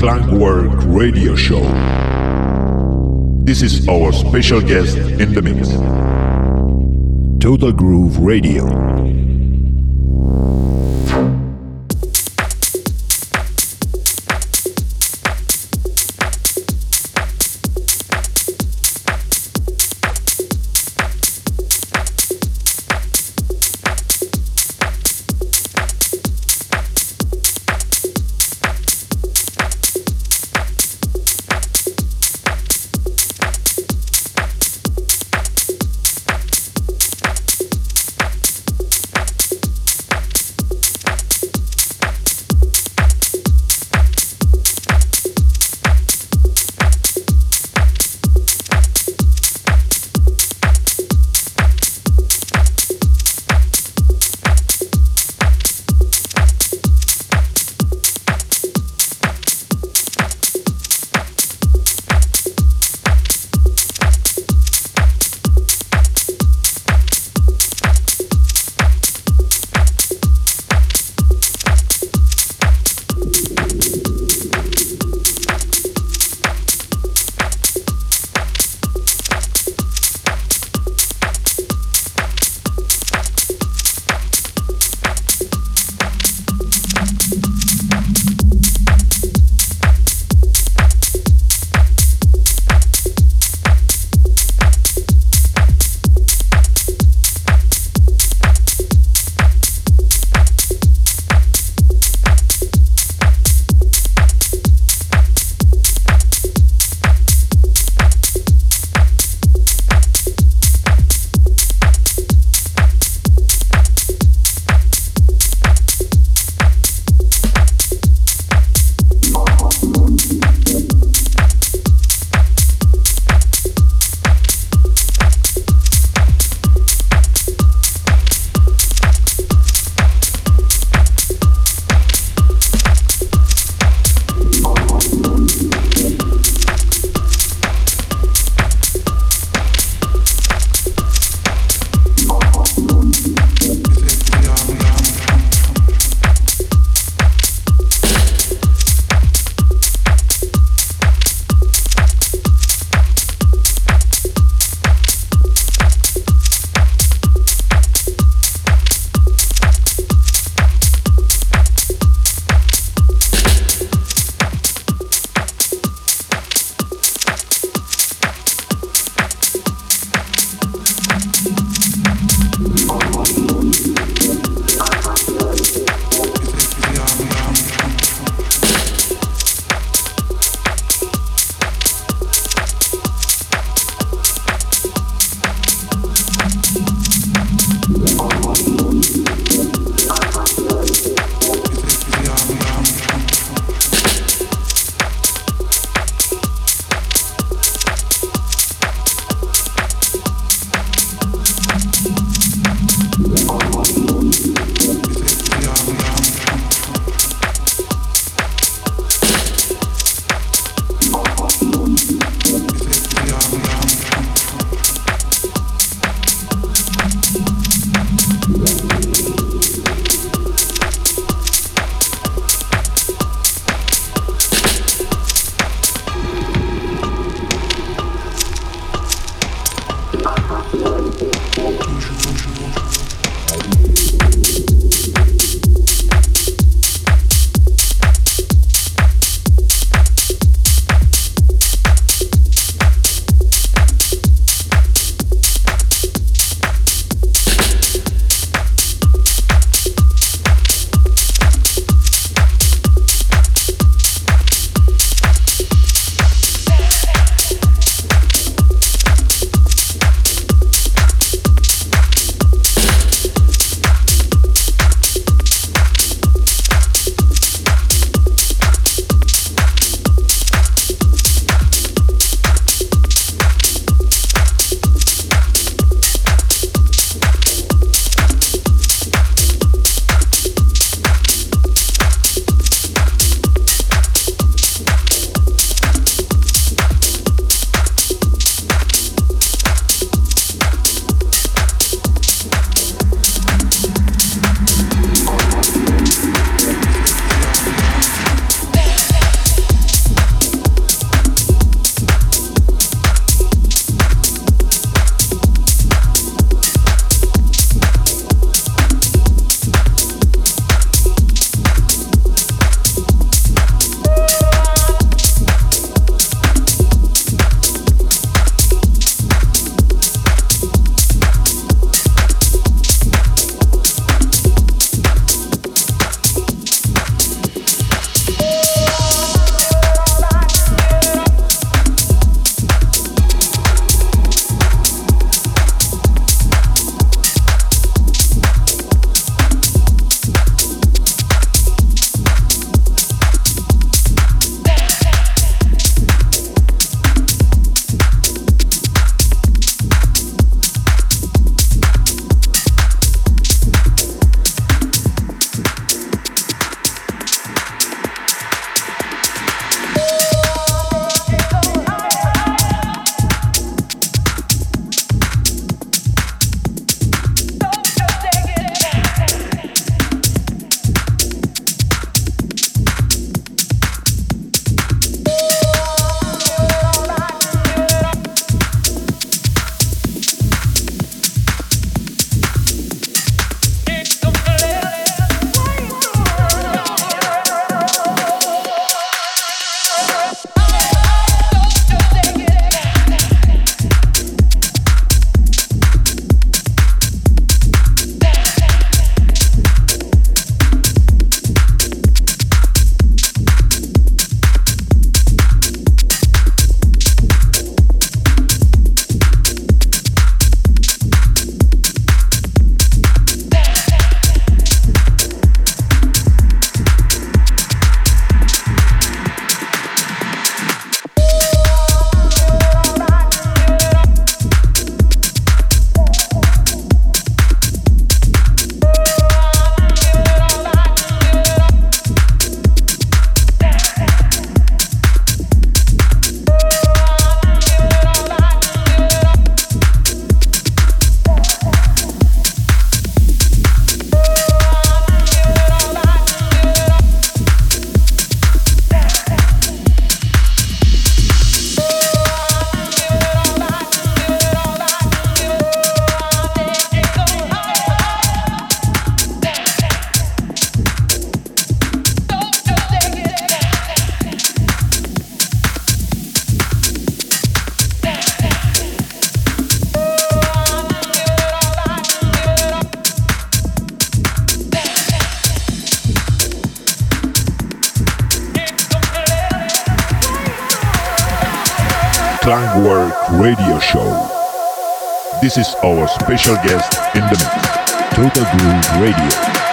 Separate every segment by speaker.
Speaker 1: Klangwork Radio Show. This is our special guest in the mix. Total Groove Radio. This is our special guest in the mix, Total Groove Radio.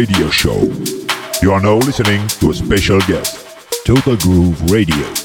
Speaker 1: Radio Show. You are now listening to a special guest, Total Groove Radio.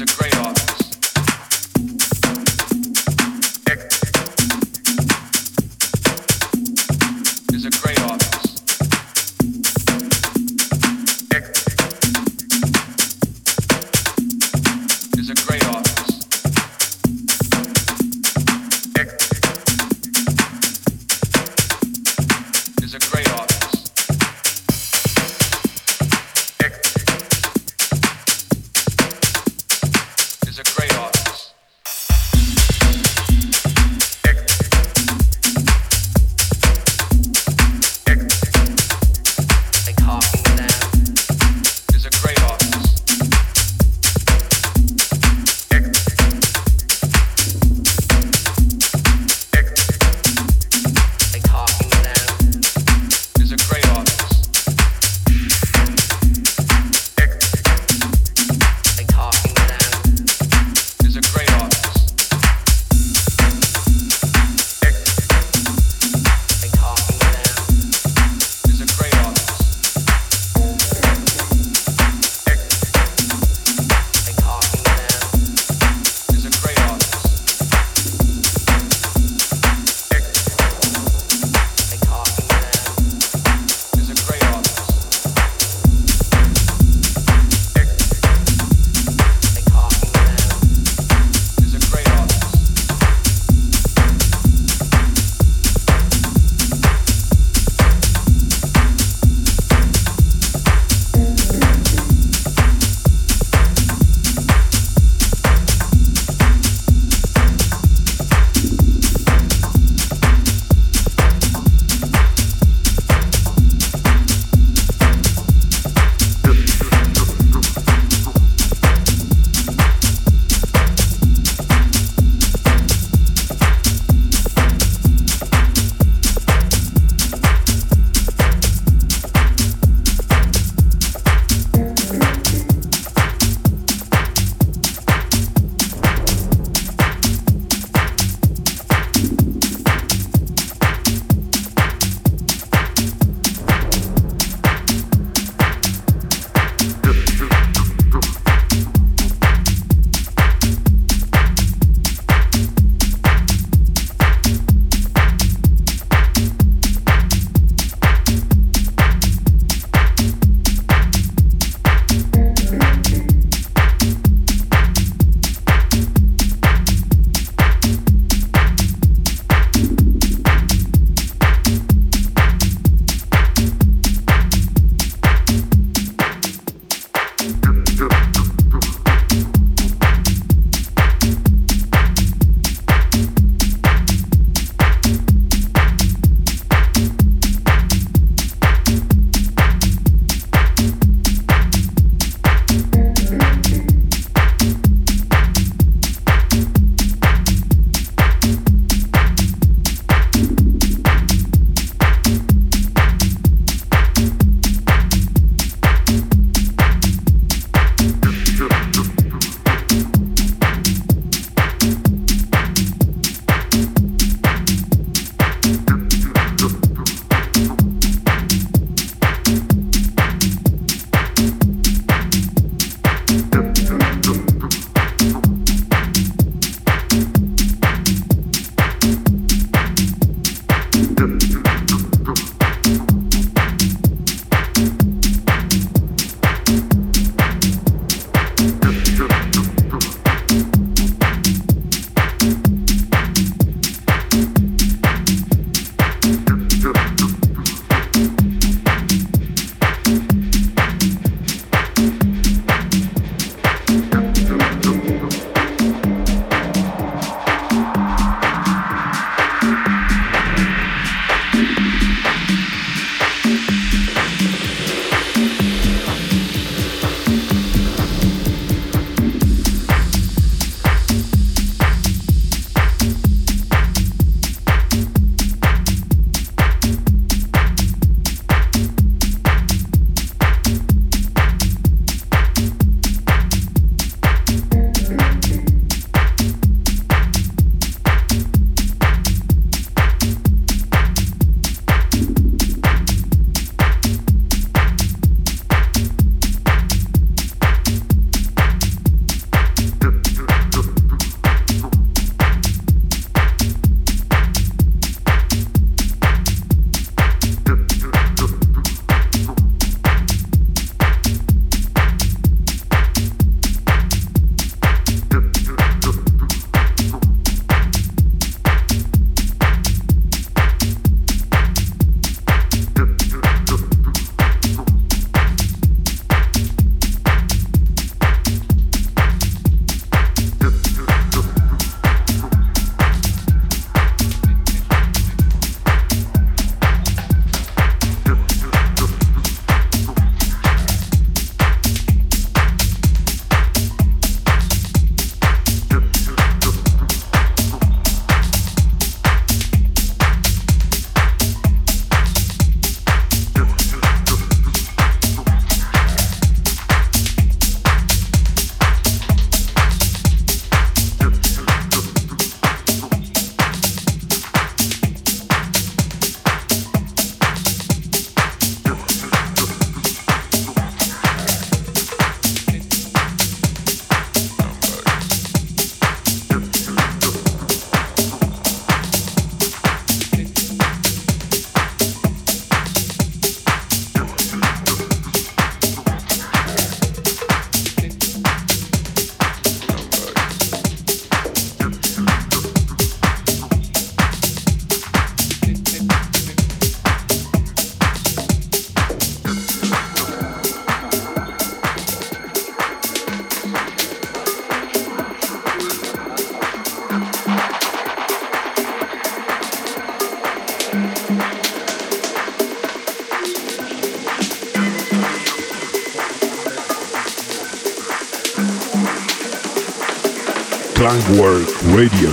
Speaker 1: is a great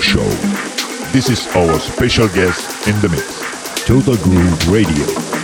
Speaker 1: Show. This is our special guest in the mix, Total Groove Radio.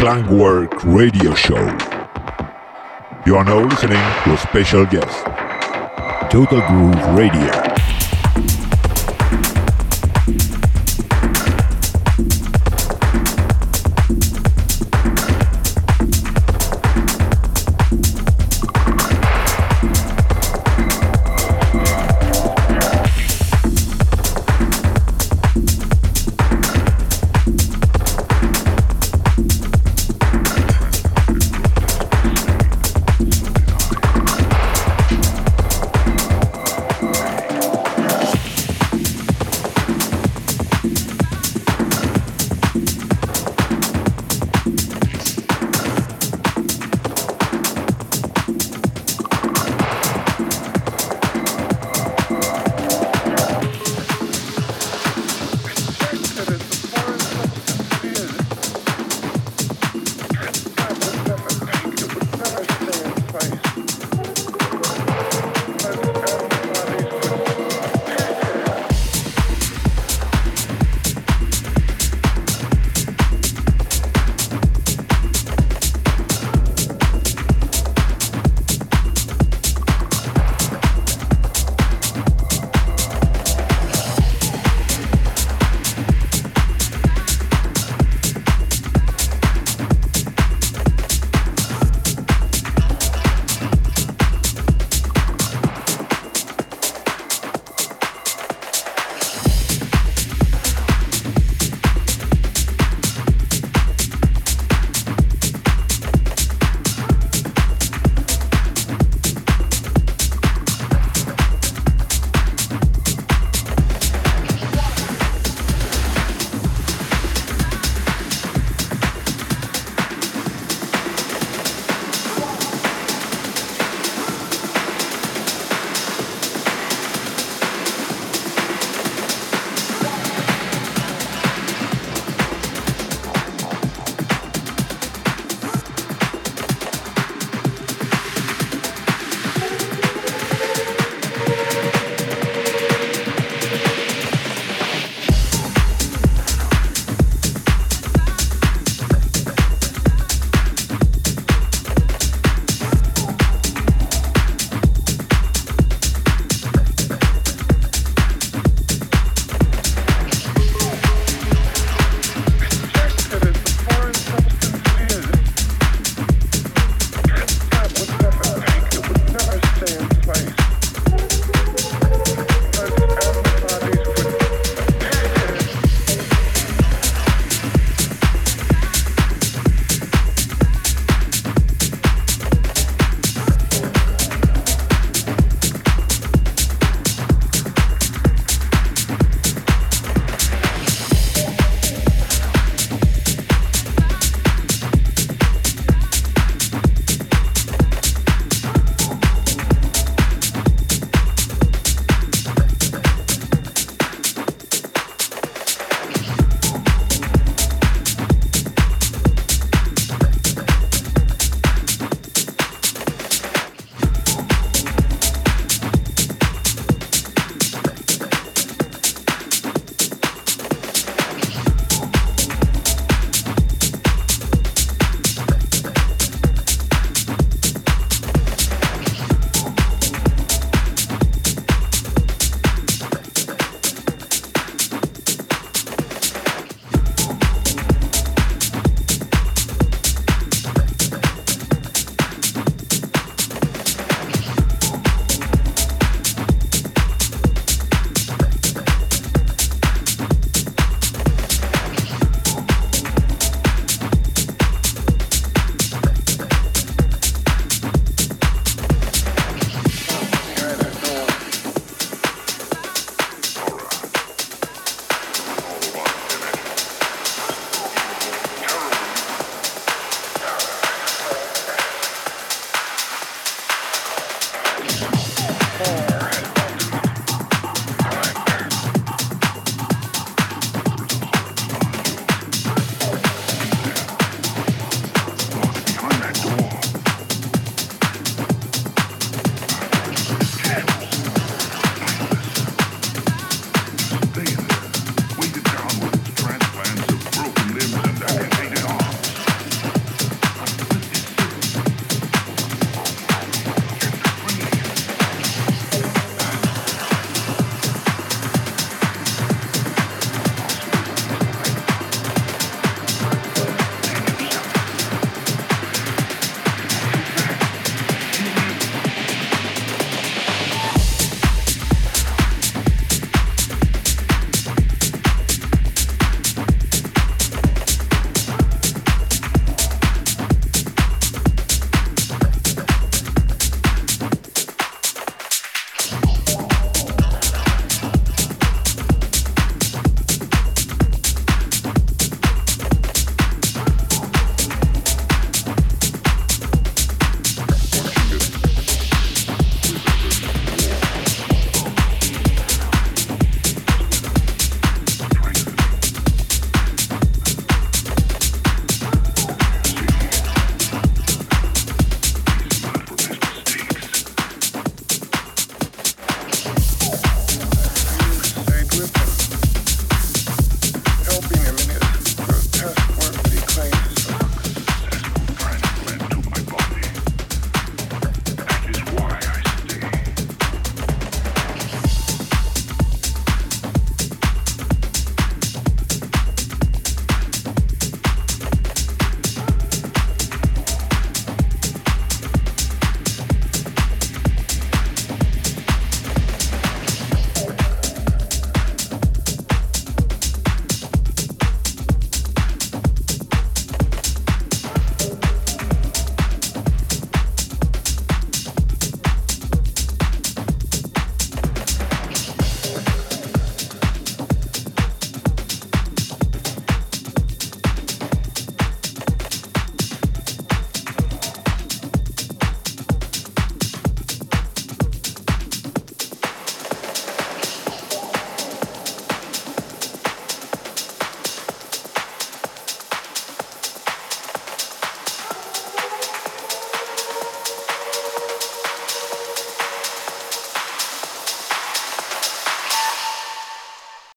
Speaker 1: Clankwork Radio Show. You are now listening to a special guest, Total Groove Radio.